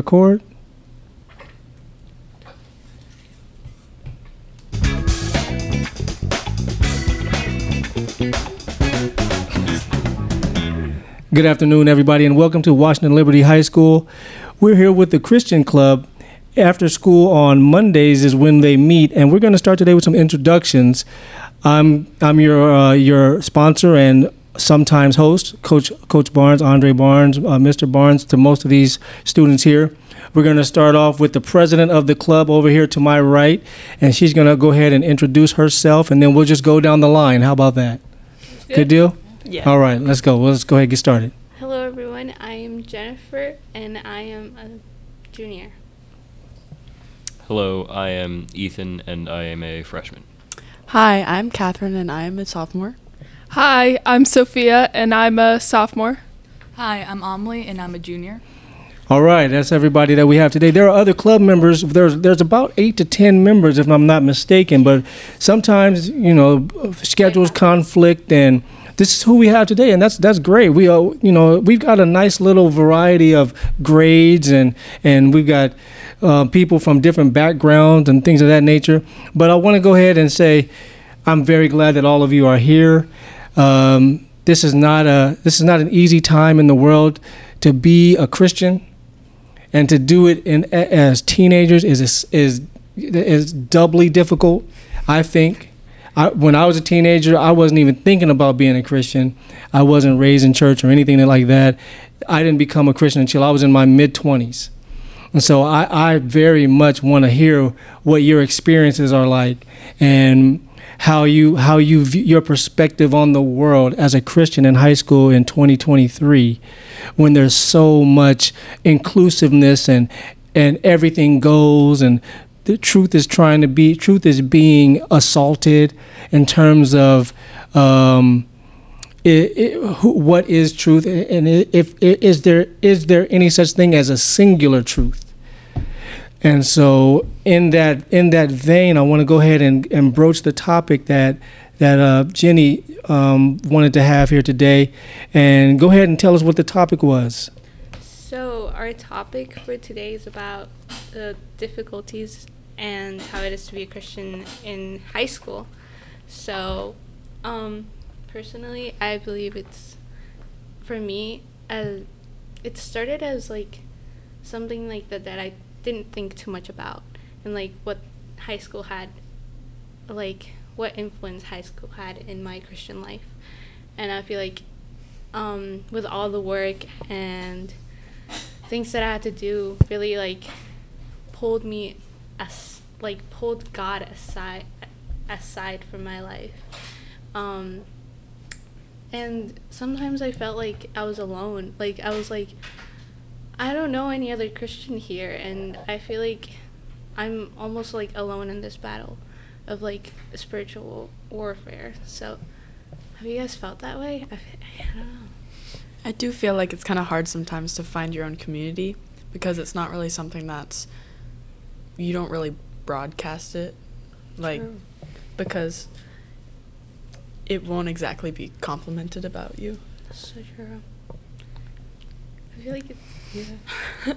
Record. Good afternoon, everybody, and welcome to Washington Liberty High School. We're here with the Christian Club. After school on Mondays is when they meet, and we're going to start today with some introductions. I'm I'm your uh, your sponsor and sometimes host, Coach Coach Barnes, Andre Barnes, uh, Mr. Barnes, to most of these students here. We're going to start off with the president of the club over here to my right, and she's going to go ahead and introduce herself, and then we'll just go down the line. How about that? Good, deal. Yeah. All right, let's go. Let's go ahead and get started. Hello, everyone. I am Jennifer, and I am a junior. Hello, I am Ethan, and I am a freshman. Hi, I'm Catherine, and I am a sophomore. Hi, I'm Sophia, and I'm a sophomore. Hi, I'm Amelie, and I'm a junior. All right, that's everybody that we have today. There are other club members. There's there's about eight to ten members, if I'm not mistaken. But sometimes you know schedules conflict, and this is who we have today, and that's that's great. We uh, you know we've got a nice little variety of grades, and and we've got uh, people from different backgrounds and things of that nature. But I want to go ahead and say I'm very glad that all of you are here. Um, this is not a this is not an easy time in the world to be a Christian and to do it in as teenagers is is is doubly difficult. I think. I, when I was a teenager, I wasn't even thinking about being a Christian. I wasn't raised in church or anything like that. I didn't become a Christian until I was in my mid twenties, and so I, I very much want to hear what your experiences are like and how you how you view your perspective on the world as a Christian in high school in 2023 when there's so much inclusiveness and and everything goes and the truth is trying to be truth is being assaulted in terms of um, it, it, who, what is truth? And if is there is there any such thing as a singular truth and so in that in that vein i want to go ahead and, and broach the topic that that uh, jenny um, wanted to have here today and go ahead and tell us what the topic was So, our topic for today is about the difficulties and how it is to be a Christian in high school. So, um, personally, I believe it's for me. As it started as like something like that that I didn't think too much about, and like what high school had, like what influence high school had in my Christian life, and I feel like um, with all the work and things that I had to do really like pulled me as like pulled God aside aside from my life. Um, and sometimes I felt like I was alone. Like I was like I don't know any other Christian here and I feel like I'm almost like alone in this battle of like spiritual warfare. So have you guys felt that way? I, I don't know. I do feel like it's kind of hard sometimes to find your own community because it's not really something that's you don't really broadcast it like True. because it won't exactly be complimented about you. So true. I feel like it,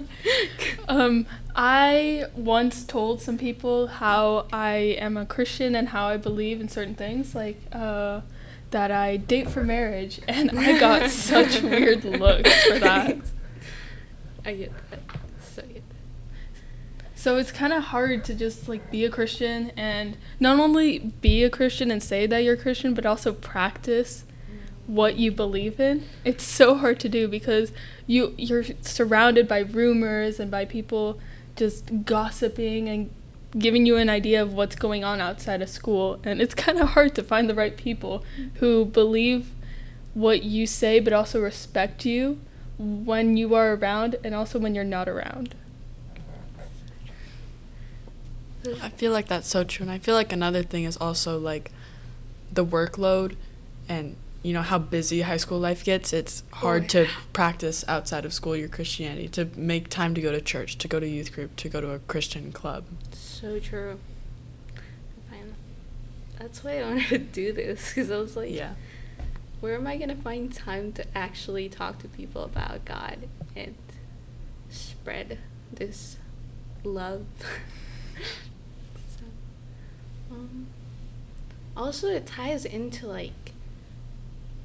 Um, I once told some people how I am a Christian and how I believe in certain things, like uh, that I date for marriage, and I got such weird looks for that. I get that. So I get that. So it's kind of hard to just like be a Christian and not only be a Christian and say that you're a Christian, but also practice what you believe in. It's so hard to do because you you're surrounded by rumors and by people just gossiping and giving you an idea of what's going on outside of school and it's kind of hard to find the right people who believe what you say but also respect you when you are around and also when you're not around. I feel like that's so true and I feel like another thing is also like the workload and you know how busy high school life gets it's hard to practice outside of school your christianity to make time to go to church to go to youth group to go to a christian club So true. Fine. That's why I wanted to do this because I was like, yeah where am I gonna find time to actually talk to people about God and spread this love. so, um, also, it ties into like,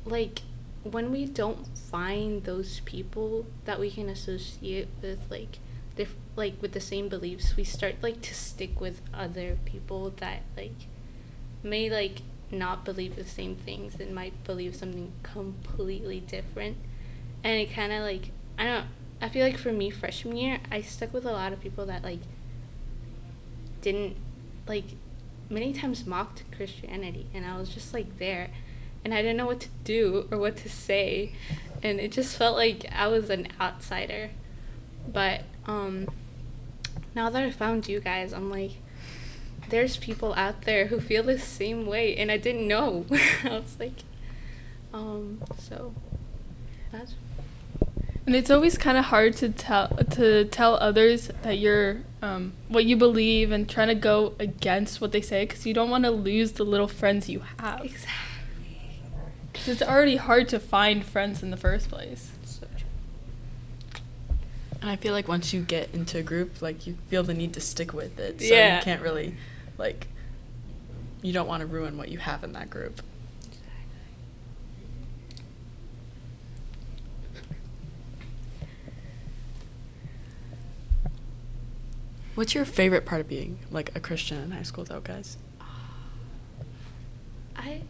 like when we don't find those people that we can associate with, like, diff- like with the same beliefs, we start like to stick with other people that like may like not believe the same things and might believe something completely different, and it kind of like I don't. I feel like for me freshman year, I stuck with a lot of people that like didn't like many times mocked Christianity and I was just like there and I didn't know what to do or what to say and it just felt like I was an outsider. But um now that I found you guys, I'm like there's people out there who feel the same way and I didn't know. I was like um so that's And it's always kind of hard to tell to tell others that you're um, what you believe and trying to go against what they say because you don't want to lose the little friends you have. exactly it's already hard to find friends in the first place. so. And I feel like once you get into a group, like you feel the need to stick with it. So Yeah. you can't really like you don't want to ruin what you have in that group. What's your favorite part of being like a Christian in high school though, guys? I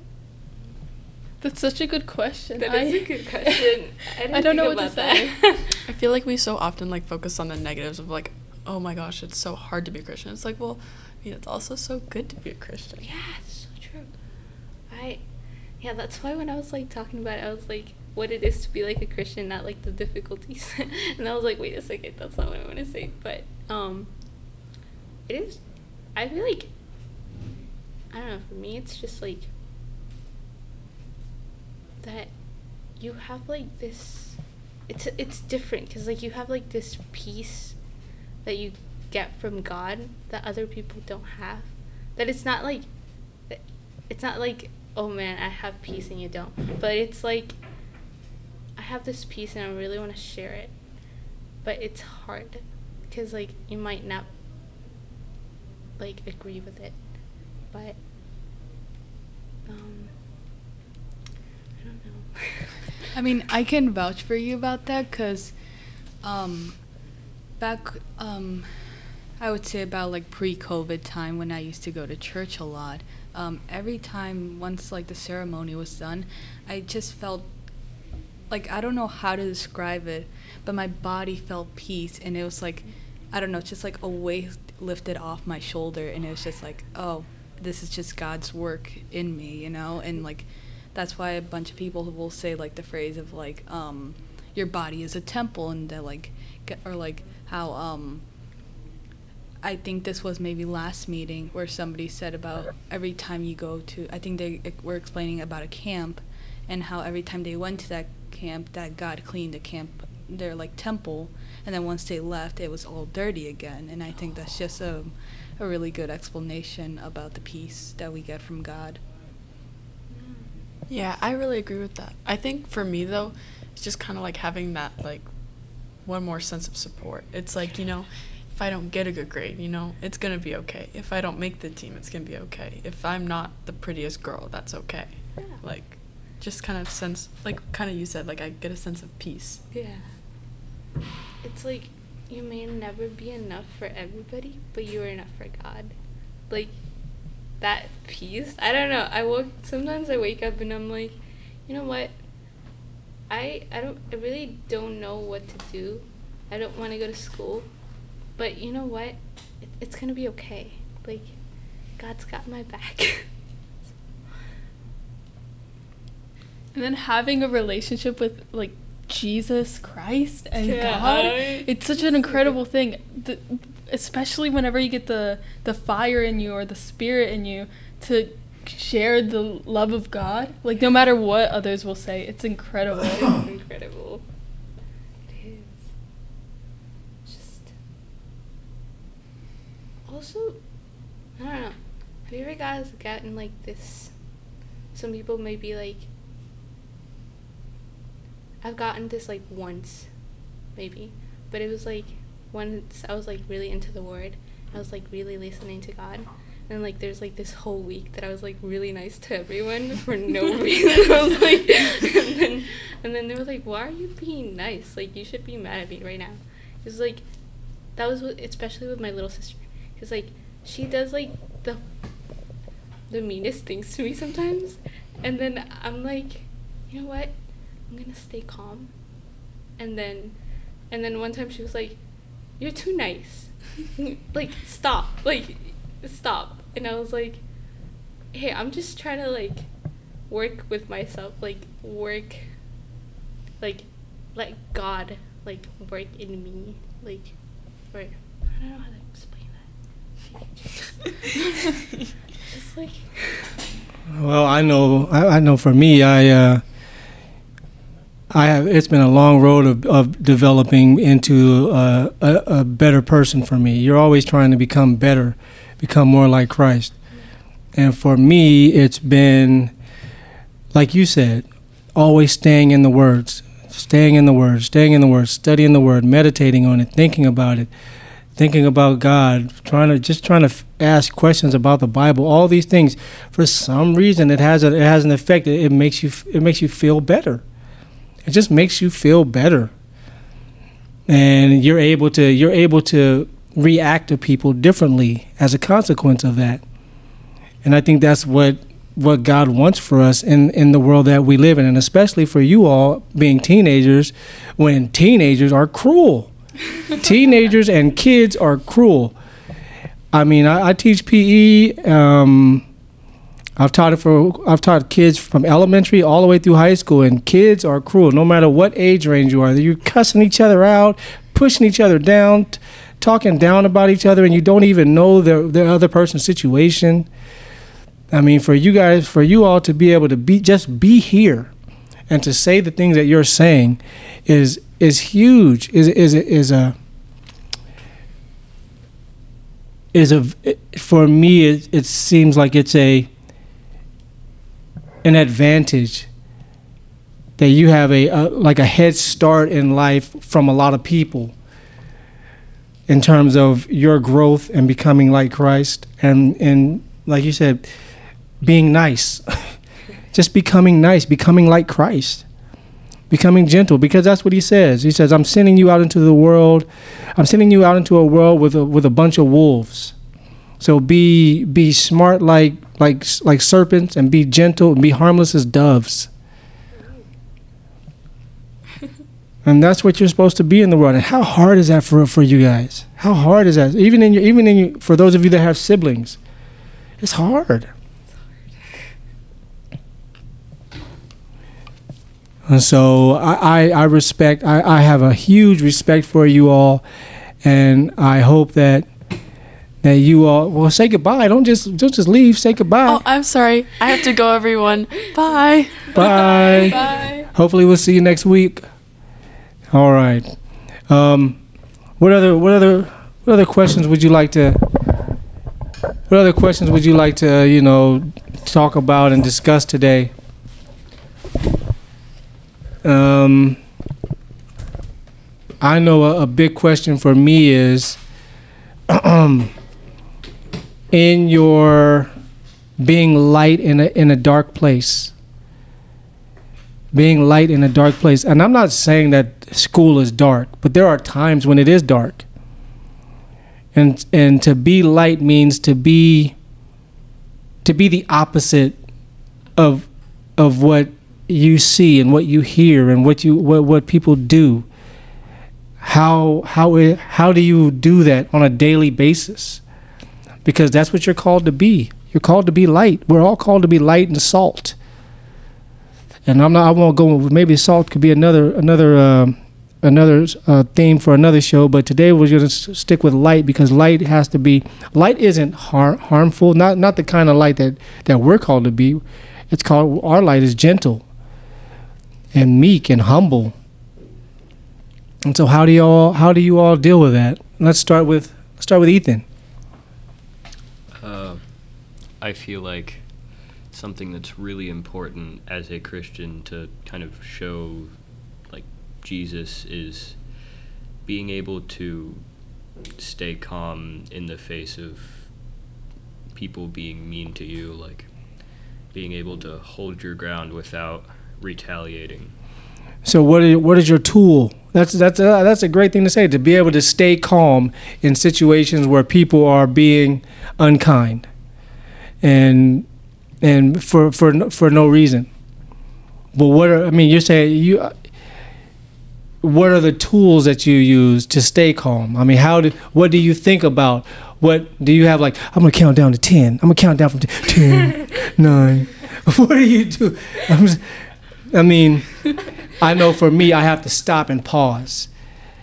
That's such a good question. That is a good question. I didn't I don't know think what to about say. I feel like we so often like focus on the negatives of like, oh my gosh, it's so hard to be a Christian. It's like, well, I mean, it's also so good to be a Christian. Yeah, it's so true. I, yeah, that's why when I was like talking about it, I was like, what it is to be like a Christian, not like the difficulties. and I was like, wait a second, that's not what I want to say. But um, it is. I feel like. I don't know. For me, it's just like that. You have like this. It's it's different because like you have like this peace that you get from God that other people don't have. That it's not like it's not like oh man I have peace and you don't. But it's like I have this peace and I really want to share it. But it's hard cuz like you might not like agree with it. But um. I mean, I can vouch for you about that because um, back, um, I would say about like pre COVID time when I used to go to church a lot, um, every time once like the ceremony was done, I just felt like I don't know how to describe it, but my body felt peace and it was like, I don't know, just like a weight lifted off my shoulder and it was just like, oh, this is just God's work in me, you know? And like, that's why a bunch of people will say like the phrase of like um your body is a temple and that like or like how um I think this was maybe last meeting where somebody said about every time you go to I think they were explaining about a camp and how every time they went to that camp that God cleaned the camp their like temple and then once they left it was all dirty again and I think that's just a a really good explanation about the peace that we get from God. Yeah, I really agree with that. I think for me though, it's just kind of like having that like one more sense of support. It's like, you know, if I don't get a good grade, you know, it's going to be okay. If I don't make the team, it's going to be okay. If I'm not the prettiest girl, that's okay. Yeah. Like just kind of sense like kind of you said like I get a sense of peace. Yeah. It's like you may never be enough for everybody, but you are enough for God. Like that peace. I don't know. I woke sometimes I wake up and I'm like, you know what? I I don't I really don't know what to do. I don't want to go to school. But you know what? It, it's going to be okay. Like God's got my back. And then having a relationship with like Jesus Christ and Yeah, God, I- it's such an incredible thing. The, especially whenever you get the the fire in you or the spirit in you to share the love of God. Like no matter what others will say, it's incredible. It's incredible. It is. Just. Also, I don't know. Have you ever guys gotten like this? Some people may be like. I've gotten this like once, maybe, but it was like once I was like really into the word, I was like really listening to God. And like there's like this whole week that I was like really nice to everyone for no reason. I was like and then and then they were like, Why are you being nice? Like you should be mad at me right now. It was like that was what, especially with my little sister. Cause like she does like the the meanest things to me sometimes. And then I'm like, you know what? I'm gonna stay calm. And then and then one time she was like, You're too nice. like, stop. Like stop. And I was like, Hey, I'm just trying to like work with myself, like work like let God like work in me. Like or I don't know how to explain that. just like Well, I know. I, I know. For me, I uh, I have. It's been a long road of, of developing into uh, a, a better person. For me, you're always trying to become better, become more like Christ. And for me, it's been, like you said, always staying in the words, staying in the words, staying in the words, studying the word, meditating on it, thinking about it, thinking about God, trying to just trying to ask questions about the Bible. All these things, for some reason, it has a, it has an effect. It, it makes you it makes you feel better. It just makes you feel better, and you're able to you're able to react to people differently as a consequence of that. And I think that's what what God wants for us in, in the world that we live in, and especially for you all being teenagers, when teenagers are cruel. teenagers and kids are cruel. I mean, I, I teach PE. Um, I've taught it for I've taught kids from elementary all the way through high school, and kids are cruel. No matter what age range you are, you're cussing each other out, pushing each other down, t- talking down about each other, and you don't even know the the other person's situation. I mean, for you guys, for you all to be able to be just be here, and to say the things that you're saying, is is huge. Is is is a is a for me it, it seems like it's a an advantage that you have a, a like a head start in life from a lot of people in terms of your growth and becoming like Christ and and like you said being nice. Just becoming nice becoming like Christ becoming gentle because that's what he says. He says i'm sending you out into the world. I'm sending you out into a world with a with a bunch of wolves. So be be smart like like like serpents and be gentle and be harmless as doves. And that's what you're supposed to be in the world. And how hard is that for for you guys? How hard is that? Even in your even in your, for those of you that have siblings it's hard. And so I, I, I respect, I, I have a huge respect for you all. And I hope that that you all well say goodbye. Don't just don't just leave. Say goodbye. Oh, I'm sorry. I have to go, everyone. Bye. Bye. Bye. Hopefully we'll see you next week. All right. Um, what other what other what other questions would you like to what other questions would you like to you know talk about and discuss today? Um, I know a, a big question for me is in your being light in a in a dark place. Being light in a dark place. And I'm not saying that school is dark, but there are times when it is dark. And and to be light means to be to be the opposite of of what you see and what you hear and what you what, what people do how how how do you do that on a daily basis because that's what you're called to be you're called to be light we're all called to be light and salt and i'm not i won't go maybe salt could be another another um, another uh, theme for another show but today we're going to stick with light because light has to be light isn't har- harmful not not the kind of light that that we're called to be it's called our light is gentle and meek and humble. And so how do you all how do you all deal with that? Let's start with start with Ethan. Uh, I feel like something that's really important as a Christian to kind of show like Jesus is being able to stay calm in the face of people being mean to you, like being able to hold your ground without retaliating. So what is, what is your tool? That's that's a, that's a great thing to say to be able to stay calm in situations where people are being unkind, and and for for no- for no reason. But what are I mean? You're saying you. What are the tools that you use to stay calm? I mean, how do what do you think about? What do you have like? I'm gonna count down to ten. I'm gonna count down from ten, nine. What do you do? I'm just, I mean, I know for me, I have to stop and pause,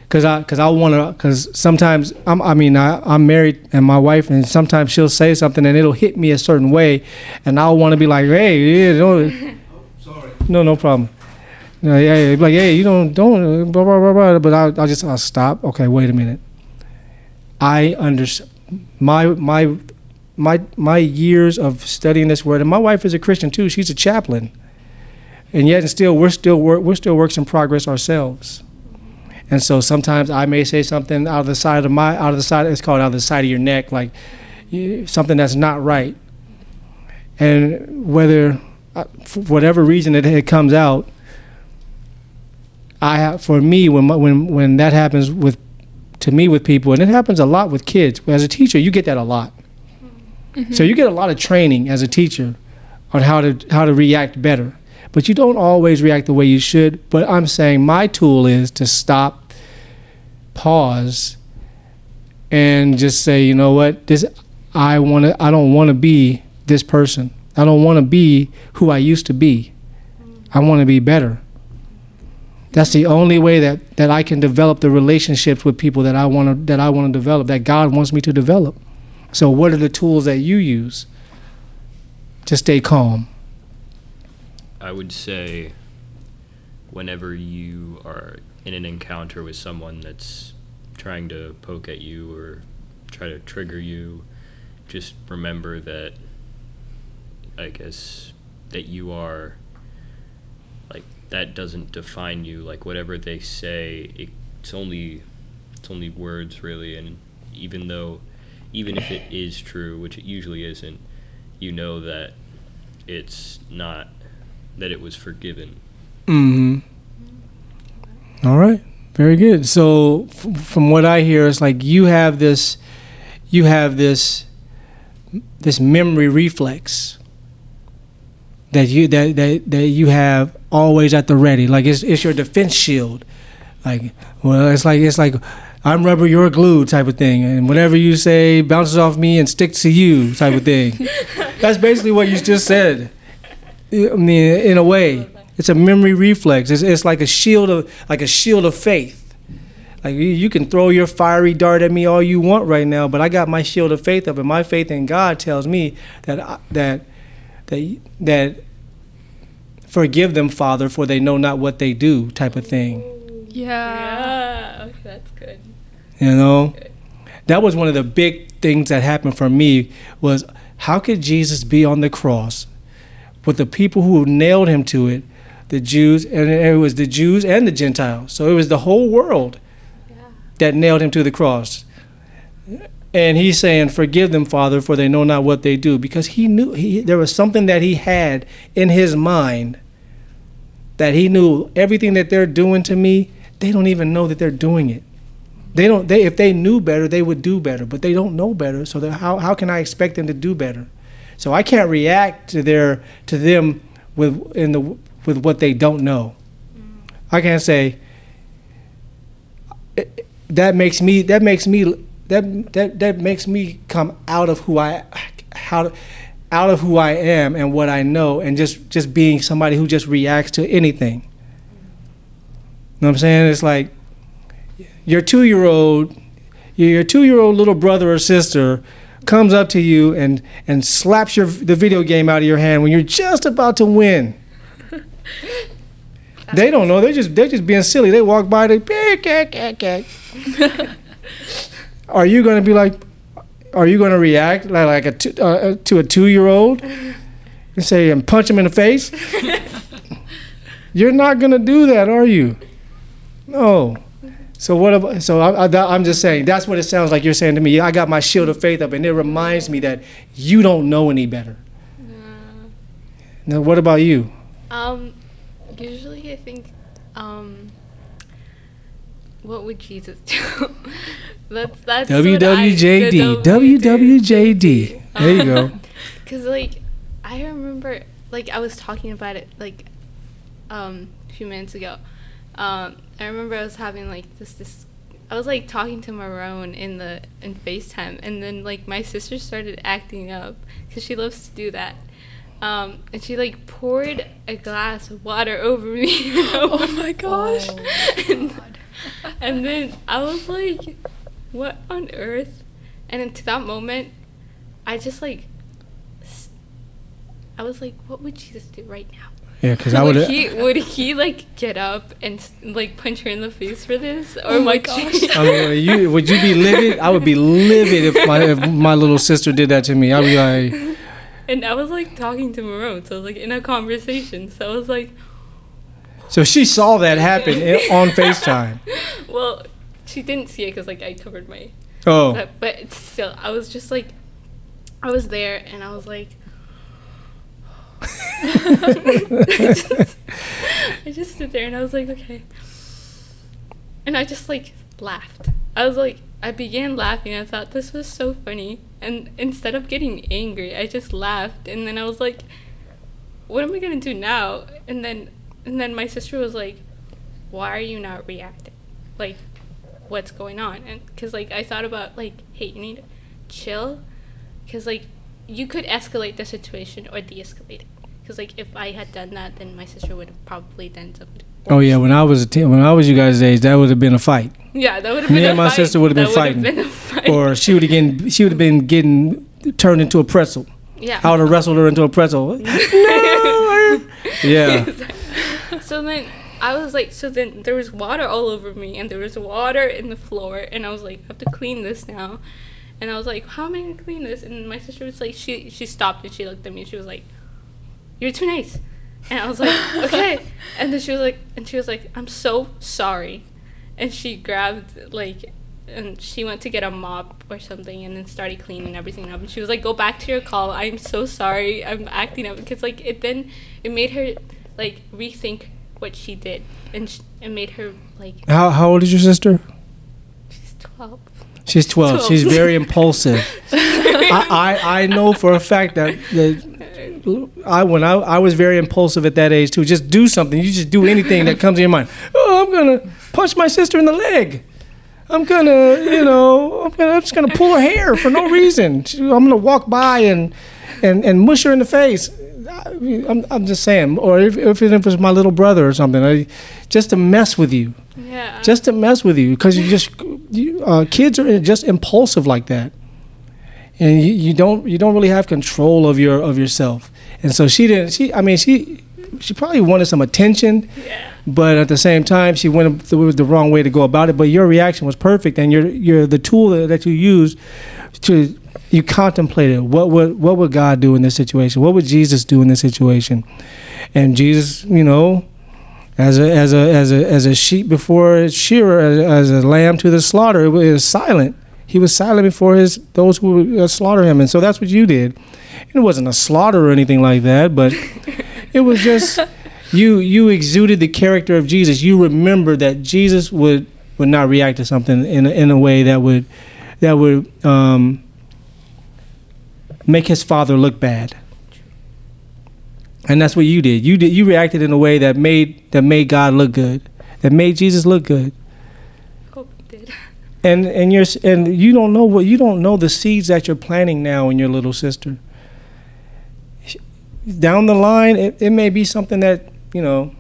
cause I, cause I want to, cause sometimes I'm, I mean, I, I'm married and my wife, and sometimes she'll say something and it'll hit me a certain way, and I'll want to be like, hey, yeah, don't, no, no problem. No, yeah, yeah, like, hey, you don't, don't, blah, blah, blah, blah. But I'll, I'll just, I'll stop. Okay, wait a minute. I understand. My, my, my, my years of studying this word, and my wife is a Christian too. She's a chaplain and yet and still we're still wor- we're still works in progress ourselves and so sometimes i may say something out of the side of my out of the side it's called out of the side of your neck like something that's not right. And whether uh, for whatever reason it, it comes out i have for me when my, when when that happens with to me with people and it happens a lot with kids as a teacher you get that a lot. So you get a lot of training as a teacher on how to how to react better but you don't always react the way you should. But I'm saying my tool is to stop, pause, and just say, you know what, this I want to. I don't want to be this person. I don't want to be who I used to be. I want to be better. That's the only way that, that I can develop the relationships with people that I want to that I want to develop that God wants me to develop. So what are the tools that you use to stay calm? I would say whenever you are in an encounter with someone that's trying to poke at you or try to trigger you, just remember that I guess that you are like that doesn't define you. Like whatever they say, it's only it's only words really and even though even if it is true, which it usually isn't, you know that it's not that it was forgiven. hmm All right. Very good. So, f- from what I hear, it's like you have this, you have this, this memory reflex that you that that, that you have always at the ready. Like it's it's your defense shield. Like well, it's like it's like I'm rubber, you're glue type of thing, and whatever you say bounces off me and sticks to you type of thing. That's basically what you just said. I mean, in a way, it's a memory reflex. It's, it's like a shield of like a shield of faith. Like you, you can throw your fiery dart at me all you want right now, but I got my shield of faith up, and my faith in God tells me that I, that that that forgive them, Father, for they know not what they do, type of thing. Yeah. Yeah. Okay, that's good. You know, that was one of the big things that happened for me was how could Jesus be on the cross with the people who nailed him to it, the Jews, and it was the Jews and the Gentiles. So it was the whole world that nailed him to the cross. And he's saying, "Forgive them, Father, for they know not what they do." Because he knew he, there was something that he had in his mind that he knew everything that they're doing to me. They don't even know that they're doing it they don't they if they knew better they would do better but they don't know better so how, how can i expect them to do better so i can't react to their to them with in the with what they don't know. I can't say "Eh, that makes me that makes me that that that makes me come out of who i how out of who i am and what i know and just just being somebody who just reacts to anything. You know what i'm saying? It's like your two year old your two year old little brother or sister comes up to you and and slaps your the video game out of your hand when you're just about to win. they don't know. They're just they're just being silly. They walk by. They. Are you going to be like? Are you going to react like like a two, uh, to a two year old and say and punch him in the face? You're not going to do that, are you? No. So what? About, so I, I'm just saying. That's what it sounds like you're saying to me. I got my shield of faith up, and it reminds me that you don't know any better. Now, what about you? Um, usually I think, um, what would Jesus do? that's that's I- WWJD. WWJD. There you go. Cause like, I remember like I was talking about it like, um, a few minutes ago. Um, I remember I was having like this this. I was like talking to Marone in the in FaceTime, and then like my sister started acting up because she loves to do that. Um, and she like poured a glass of water over me. Oh my gosh. and, and then I was like, what on earth? And into that moment, I just like, I was like, what would Jesus do right now? Yeah, because I would would. he would he like get up and like punch her in the face for this? Oh or Oh my would gosh. she- I mean, you would you be livid? I would be livid if my if my little sister did that to me. I'd be like, and I was like talking to Marone, so I was like in a conversation. So I was like, so she saw that happen on Facetime. well, she didn't see it because like I covered my Oh, but, but it's still i was just like i was there and i was like I, just, I just stood there and i was like okay. And i just like laughed. I was like i began laughing. I thought this was so funny. And instead of getting angry i just laughed. And then i was like what am i gonna do now? And then and then my sister was like why are you not reacting? Like what's going on? And because like i thought about like hey you need to chill. Because like you could escalate the situation or de-escalate it because like if i had done that then my sister would have probably done something oh yeah. When I was a teen, when I was you guys' age, that would have been a fight, yeah that would have been Me and my fight. sister would have been That fighting. been a fight. or she would have getting she would have been getting turned into a pretzel. yeah I would have wrestled her into a pretzel. no. Yeah. so then I was like, so then there was water all over me, and there was water in the floor, and I was like, I have to clean this now. And I was like, how am I gonna clean this? And my sister was like, she she stopped and she looked at me and she was like, you're too nice. And I was like, okay. And then she was like, and she was like, I'm so sorry. And she grabbed like, and she went to get a mop or something, and then started cleaning everything up. And she was like, go back to your call. I'm so sorry. I'm acting up because like it then it made her like rethink what she did, and sh- it made her like How how old is your sister? she's twelve. She's 12. She's very impulsive. I, I, I know for a fact that, that I when I, I was very impulsive at that age too. Just do something. You just do anything that comes in your mind. Oh, I'm gonna punch my sister in the leg. I'm gonna, you know, I'm, gonna, I'm just gonna pull her hair for no reason. I'm gonna walk by and and, and mush her in the face. I, I'm, I'm just saying. Or if, if it was my little brother or something, I, just to mess with you Yeah. just to mess with you because you just you, uh, kids are just impulsive like that and you, you don't you don't really have control of your of yourself and so she didn't she i mean she she probably wanted some attention yeah. but at the same time she went it was the wrong way to go about it but your reaction was perfect and you're you're the tool that, that you used to you contemplated what would what would god do in this situation what would jesus do in this situation and jesus you know as a as a as a as a sheep before its shearer, as, as a lamb to the slaughter, it was silent. He was silent before his those who would uh, slaughter him, and so that's what you did. It wasn't a slaughter or anything like that, but it was just you you exuded the character of Jesus. You remembered that Jesus would would not react to something in a, in a way that would that would um, make his father look bad and that's what you did. You did. You reacted in a way that made that made God look good, that made Jesus look good. And and you're and you don't know what you don't know the seeds that you're planting now in your little sister. Down the line, it, it may be something that you know.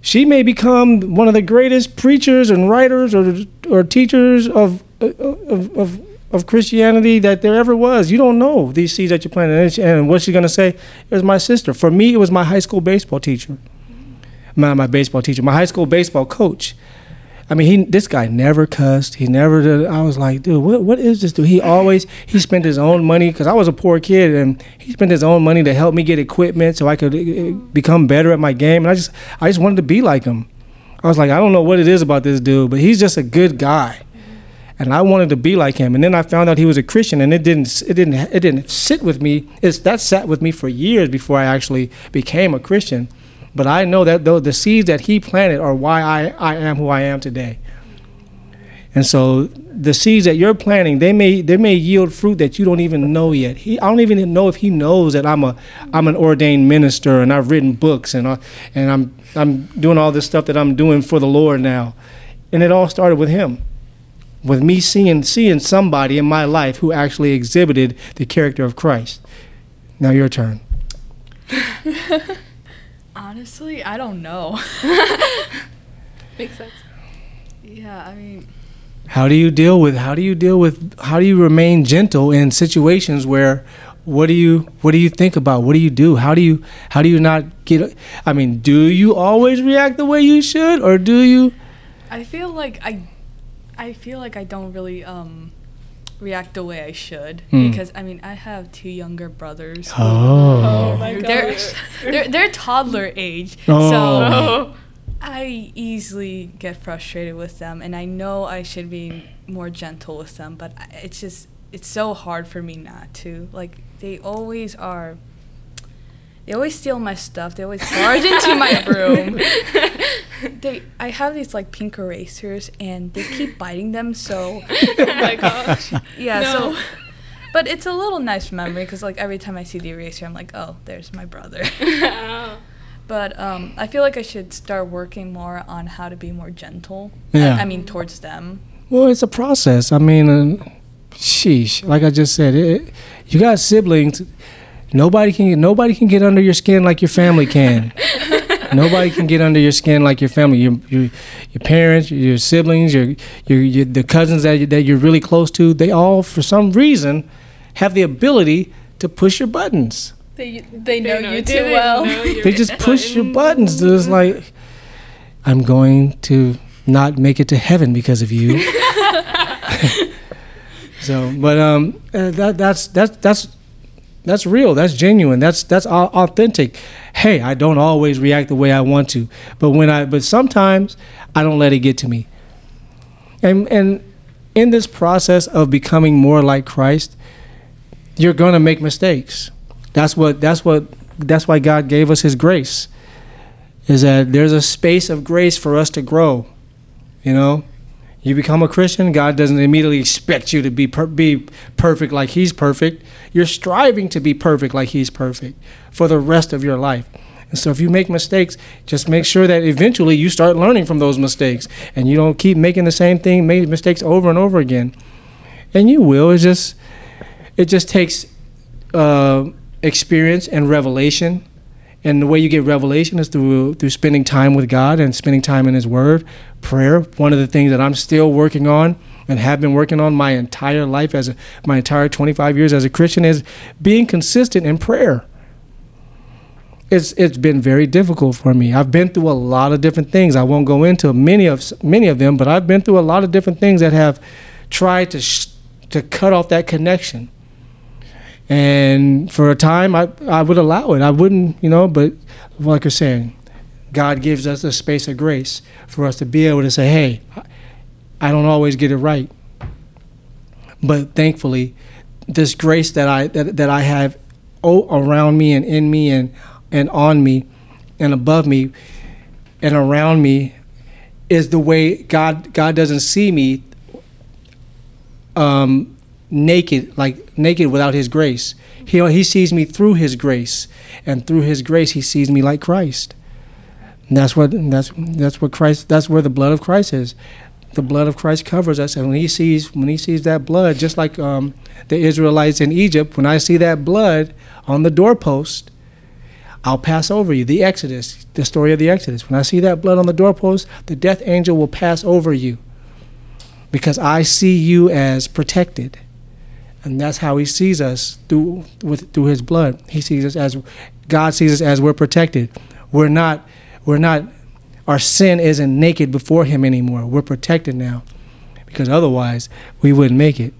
She may become one of the greatest preachers and writers or or teachers of of of, of Christianity that there ever was. You don't know these seeds that you're planting. And, what's she gonna say? It was my sister. For me, it was my high school baseball teacher. My my baseball teacher, my high school baseball coach. I mean, he this guy never cussed. He never did. I was like, dude, what what is this dude? He always he spent his own money because I was a poor kid, and he spent his own money to help me get equipment so I could uh, become better at my game. And I just I just wanted to be like him. I was like, I don't know what it is about this dude, but he's just a good guy. And I wanted to be like him. And then I found out he was a Christian, and it didn't it didn't it didn't sit with me. It's that sat with me for years before I actually became a Christian. But I know that though the seeds that he planted are why I, I am who I am today. And so the seeds that you're planting, they may they may yield fruit that you don't even know yet. He, I don't even know if he knows that I'm a I'm an ordained minister and I've written books and I, and I'm I'm doing all this stuff that I'm doing for the Lord now. And it all started with him. With me seeing seeing somebody in my life who actually exhibited the character of Christ. Now your turn. Honestly, I don't know. Makes sense. yeah, I mean, How do you deal with how do you deal with how do you remain gentle in situations where what do you what do you think about? What do you do? How do you how do you not get I mean, do you always react the way you should or do you I feel like I, I feel like I don't really um, react the way I should Hmm. because I mean I have two younger brothers. who- Oh. my They're, they're they're toddler age, Oh. so I easily get frustrated with them, and I know I should be more gentle with them, but it's just it's so hard for me not to. Like they always are. They always steal my stuff. They always barge into my room. They, I have these like pink erasers, and they keep biting them. So oh my gosh. yeah, No. so. But it's a little nice memory because like every time I see the eraser, I'm like, oh, there's my brother. Oh. But um, I feel like I should start working more on how to be more gentle. Yeah. I, I mean, towards them. Well, it's a process. I mean, uh, sheesh. Like I just said, it, you got siblings. Nobody can nobody can get under your skin like your family can. Nobody can get under your skin like your family. Your your, your parents, your siblings, your, your your the cousins that you, that you're really close to. They all, for some reason, have the ability to push your buttons. They they know They you too they well. They just push your buttons. buttons. It's like, I'm going to not make it to heaven because of you. so, but um, uh, that that's that's that's that's real. That's genuine. That's that's authentic. Hey, I don't always react the way I want to, but when I but sometimes I don't let it get to me. And and in this process of becoming more like Christ, you're going to make mistakes. That's what that's what that's why God gave us his grace. Is that there's a space of grace for us to grow. You know, you become a Christian, God doesn't immediately expect you to be per- be perfect like he's perfect. You're striving to be perfect like he's perfect for the rest of your life. And so if you make mistakes, just make sure that eventually you start learning from those mistakes and you don't keep making the same thing, make mistakes over and over again. And you will. It just it just takes uh, experience and revelation. And the way you get revelation is through through spending time with God and spending time in His Word, prayer. One of the things that I'm still working on and have been working on my entire life as a, my entire 25 years as a Christian is being consistent in prayer. It's it's been very difficult for me. I've been through a lot of different things. I won't go into many of many of them, but I've been through a lot of different things that have tried to sh- to cut off that connection. And for a time, I, I would allow it. I wouldn't, you know, but like you're saying, God gives us a space of grace for us to be able to say, hey, I don't always get it right. But thankfully, this grace that I, that, that I have around me and in me and, and on me and above me and around me is the way God, God doesn't see me um, naked, like naked without His grace. He He sees me through His grace, and through His grace, He sees me like Christ. And that's what that's that's what Christ. That's where the blood of Christ is. The blood of Christ covers us, and when He sees when He sees that blood, just like um, the Israelites in Egypt, when I see that blood on the doorpost, I'll pass over you. The Exodus, the story of the Exodus. When I see that blood on the doorpost, the death angel will pass over you because I see you as protected. And that's how he sees us through with through his blood. He sees us as God sees us as we're protected. We're not we're not our sin isn't naked before him anymore. We're protected now. Because otherwise we wouldn't make it.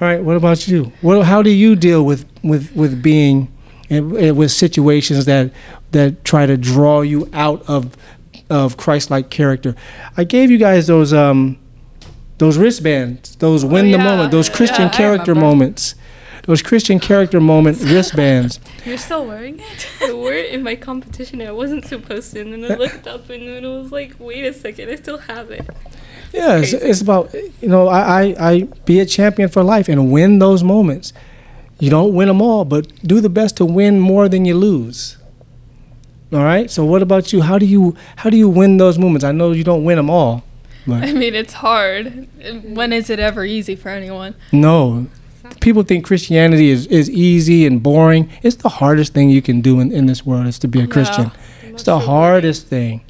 All right, what about you? What how do you deal with with with being in, in- with situations that that try to draw you out of of Christ-like character. I gave you guys those um, those wristbands, those oh, win the yeah. moment, those Christian Yeah, character remember. moments, those Christian character moment wristbands. You're still wearing it? I wore it in my competition. And I wasn't supposed to, and then I looked up and then it was like, wait a second, I still have it. Yeah, it's, it's about you know I, I I be a champion for life and win those moments. You don't win them all, but do the best to win more than you lose. All right. So what about you? How do you how do you win those moments? I know you don't win them all, I mean, it's hard. When is it ever easy for anyone? no. People think Christianity is, is easy and boring. It's the hardest thing you can do in, in this world is to be a Christian. It's the hardest thing.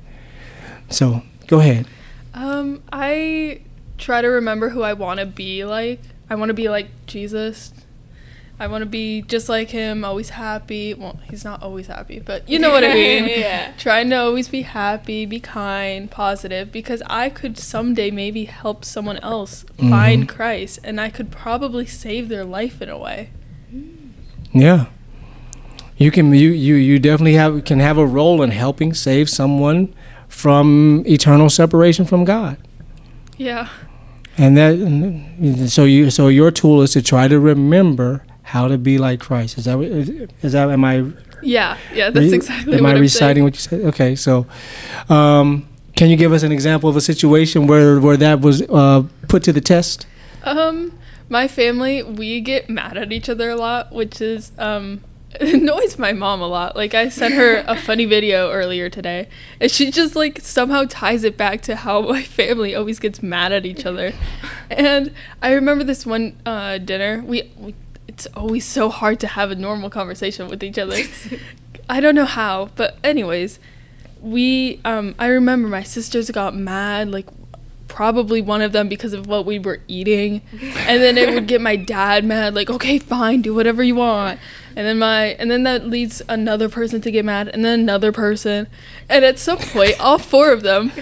So go ahead. Um, I try to remember who I want to be like. I want to be like Jesus. I want to be just like him, always happy. Well, he's not always happy, but you know what I mean. yeah. Trying to always be happy, be kind, positive, because I could someday maybe help someone else mm-hmm. find Christ, and I could probably save their life in a way. Yeah. You can you, you you definitely have can have a role in helping save someone from eternal separation from God. Yeah. And that so you so your tool is to try to remember how to be like Christ. Is that what- is, is that am I Yeah. Yeah. That's exactly am what I I'm reciting saying. what you said? Okay, so um, can you give us an example of a situation where where that was uh, put to the test? Um, my family, we get mad at each other a lot, which is um it annoys my mom a lot. Like I sent her a funny video earlier today, and she just like somehow ties it back to how my family always gets mad at each other. And I remember this one uh, dinner. We, we it's always so hard to have a normal conversation with each other. I don't know how, but anyways, we um I remember my sisters got mad like probably one of them because of what we were eating and then it would get my dad mad like okay fine do whatever you want and then my and then that leads another person to get mad and then another person. And at some point all four of them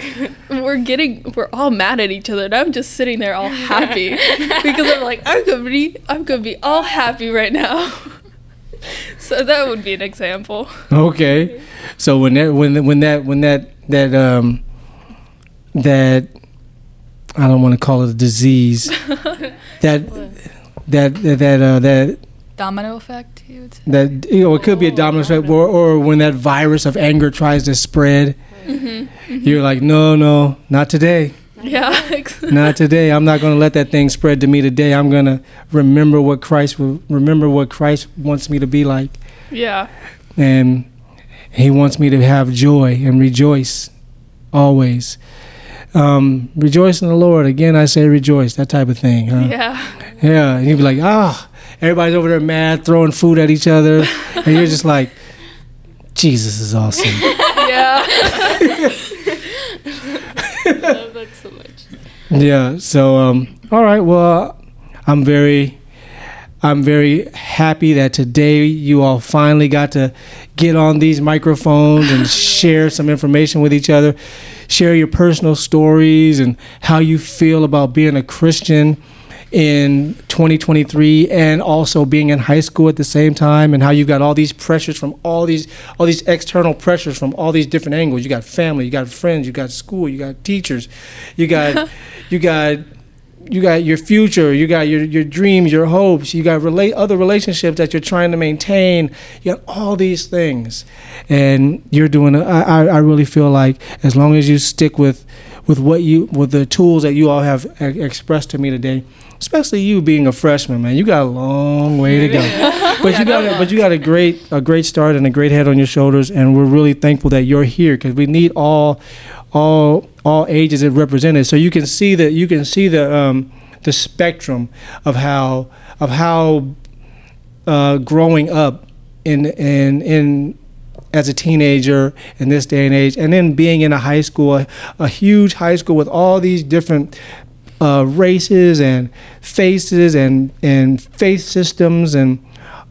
we're getting we're all mad at each other and i'm just sitting there all happy because i'm like i'm gonna be i'm gonna be all happy right now. So that would be an example. Okay. So when that when when that when that that um that I don't want to call it a disease. That that that that uh, that Domino effect, you would say? that you know it could be a domino effect or, or when that virus of anger tries to spread. You're like no no not today. Yeah not today. I'm not going to let that thing spread to me today. I'm going to remember what christ will remember what christ wants me to be like. Yeah. And he wants me to have joy and rejoice always. Um, rejoice in the lord. Again i say rejoice that type of thing huh? yeah. Yeah and you'd be like ah everybody's over there mad throwing food at each other. And you're just like jesus is awesome. Yeah. Love that so much. yeah so um, all right well i'm very i'm very happy that today you all finally got to get on these microphones and share some information with each other share your personal stories and how you feel about being a christian in 2023 and also being in high school at the same time and how you've got all these pressures from all these all these external pressures from all these different angles. You got family you got friends you got school you got teachers you got you got you got your future you got your, your dreams your hopes you got relate other relationships that you're trying to maintain. You got all these things. And you're doing a, I, I I really feel like as long as you stick with with what you with the tools that you all have expressed to me today especially you being a freshman man. You got a long way to go. But you got a, but you got a great a great start and a great head on your shoulders and we're really thankful that you're here because we need all all all ages represented. So you can see that you can see the um, the spectrum of how of how uh, growing up in in in as a teenager in this day and age, and then being in a high school, a, a huge high school with all these different uh, races and faces and and faith systems and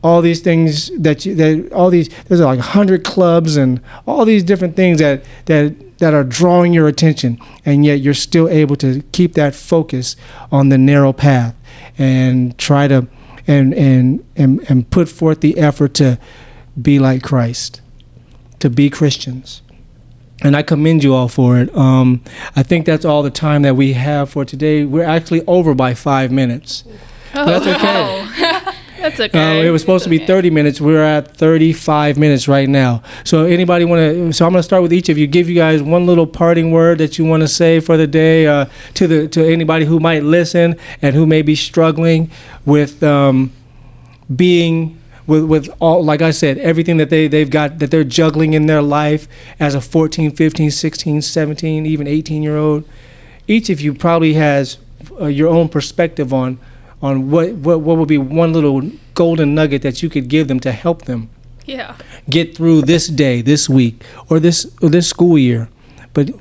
all these things that you that all these there's like hundred clubs and all these different things that that that are drawing your attention. And yet you're still able to keep that focus on the narrow path and try to and and and, and put forth the effort to be like Christ to be Christians and I commend you all for it. Um, I think that's all the time that we have for today. We're actually over by five minutes. That's okay. That's Uh, okay. it was supposed to be okay. 30 minutes. We're at 35 minutes right now. So anybody want to? So I'm going to start with each of you. Give you guys one little parting word that you want to say for the day uh, to the to anybody who might listen and who may be struggling with um, being with with all like I said everything that they they've got that they're juggling in their life as a 14, 15, 16, 17, even 18 year old. Each of you probably has uh, your own perspective on on what, what what would be one little golden nugget that you could give them to help them yeah. get through this day, this week, or this or this school year. But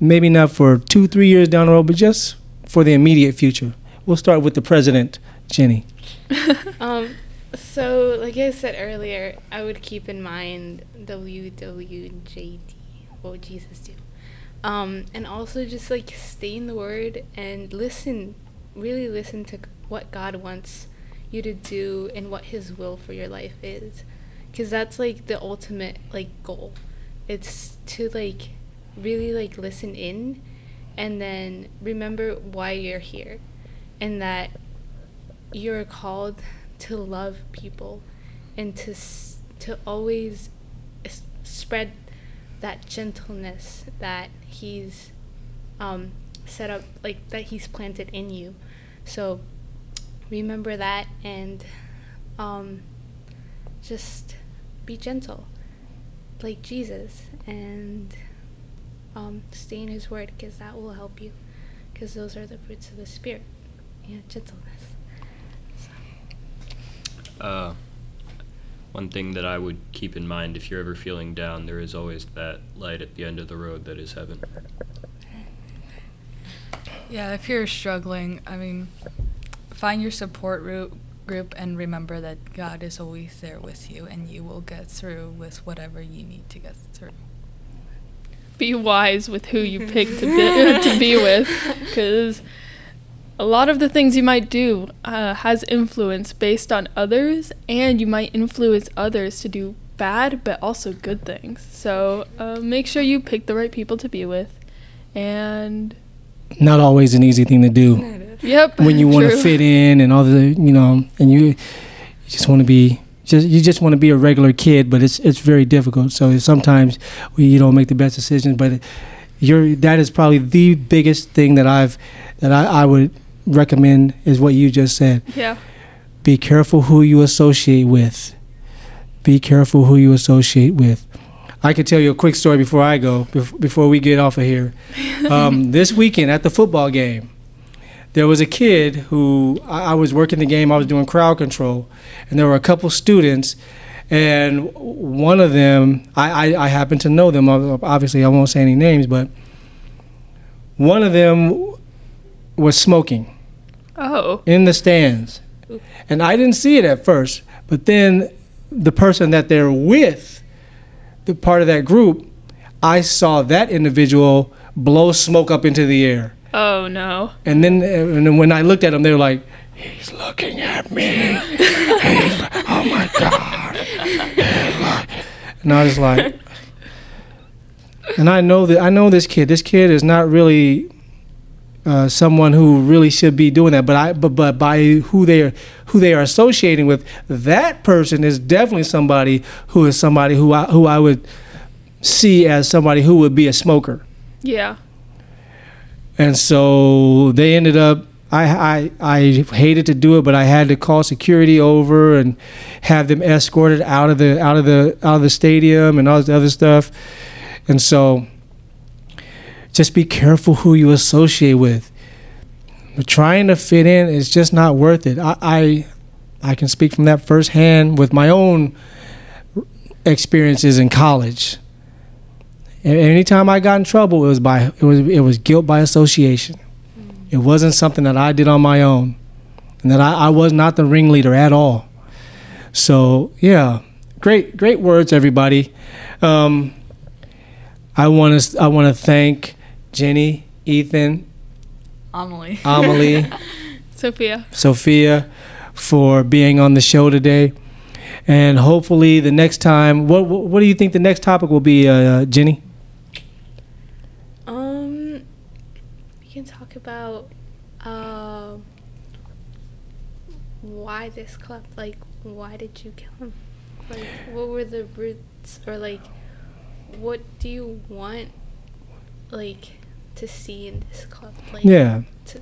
maybe not for two, three years down the road, but just for the immediate future. We'll start with the president, Jenny. Um, so like I said earlier, I would keep in mind WWJD. What would Jesus do? Um, and also just like stay in the Word and listen, really listen to what God wants you to do and what His will for your life is, because that's like the ultimate like goal. It's to like really like listen in, and then remember why you're here, and that you're called to love people and to to always spread that gentleness that he's um, set up like that he's planted in you. So remember that and um, just be gentle like jesus and um, stay in his word because that will help you because those are the fruits of the spirit. Yeah gentleness Uh, one thing that I would keep in mind if you're ever feeling down, there is always that light at the end of the road that is heaven. Yeah, if you're struggling, I mean, find your support ru- group and remember that God is always there with you and you will get through with whatever you need to get through. Be wise with who you pick to be, to be with, because a lot of the things you might do uh, has influence based on others, and you might influence others to do bad but also good things. So uh, make sure you pick the right people to be with, and Not always an easy thing to do yep, when you want to fit in and all the you know, and you, you just want to be just you just want to be a regular kid, but it's it's very difficult. So sometimes we you don't make the best decisions, but you're that is probably the biggest thing that I've that I, I would recommend is what you just said. Yeah, be careful who you associate with. Be careful who you associate with. I could tell you a quick story before I go, before we get off of here. Um, this weekend at the football game, there was a kid who I, I was working the game. I was doing crowd control, and there were a couple students, and one of them, I, I, I happen to know them. Obviously, I won't say any names, but one of them was smoking Oh, in the stands. And I didn't see it at first, but then the person that they're with, the part of that group, I saw that individual blow smoke up into the air. oh no. And then, and then when I looked at him, they were like, "He's looking at me. He's, oh my god!" And I was like, and I know that I know this kid. This kid is not really uh, someone who really should be doing that. But I, but but by who they are, who they are associating with, that person is definitely somebody who is somebody who I who I would see as somebody who would be a smoker. Yeah. And so they ended up. I, I I hated to do it, but I had to call security over and have them escorted out of the out of the out of the stadium and all this other stuff. And so, just be careful who you associate with. But trying to fit in is just not worth it. I I, I can speak from that firsthand with my own experiences in college. Anytime I got in trouble, it was by it was it was guilt by association. It wasn't something that I did on my own, and that I, I was not the ringleader at all. So yeah, great great words, everybody. Um, I want to I want to thank Jenny, Ethan, Amelie, Amelie, Sophia, Sophia, for being on the show today. And hopefully, the next time, what what, what do you think the next topic will be, uh, Jenny? Um, we can talk about uh, why this club, like, why did you kill him? Like, what were the roots, or like, what do you want, like? To see in this club? Like, Yeah. to-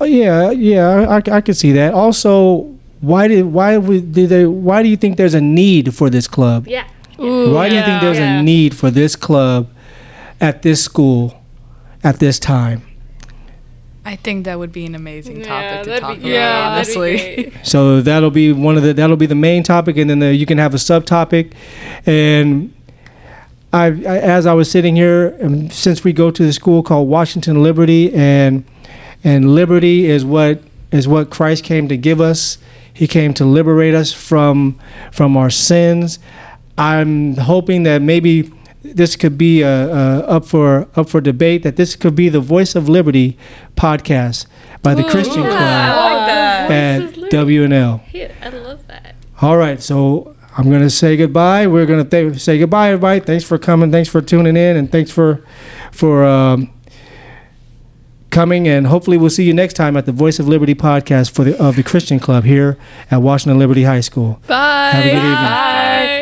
Uh, yeah, yeah, I, I could see that. Also, why did why would did they why do you think there's a need for this club? Yeah. Ooh, why do you think there's Yeah. a need for this club at this school at this time? I think that would be an amazing topic to talk be- about. yeah, honestly. So that'll be one of the that'll be the main topic, and then the, you can have a subtopic. And I, I as I was sitting here, um, since we go to the school called Washington Liberty, and and liberty is what is what Christ came to give us. He came to liberate us from from our sins. I'm hoping that maybe this could be uh, uh, up for up for debate. That this could be the Voice of Liberty podcast by the Christian Ooh, Club I like that. at Voice of Liberty. WNL. Yeah, I love that. All right, so I'm gonna say goodbye. We're gonna th- say goodbye, everybody. Thanks for coming. Thanks for tuning in, and thanks for for um, coming. And hopefully, we'll see you next time at the Voice of Liberty podcast for the of the Christian Club here at Washington Liberty High School. Bye. Have a good evening. Bye.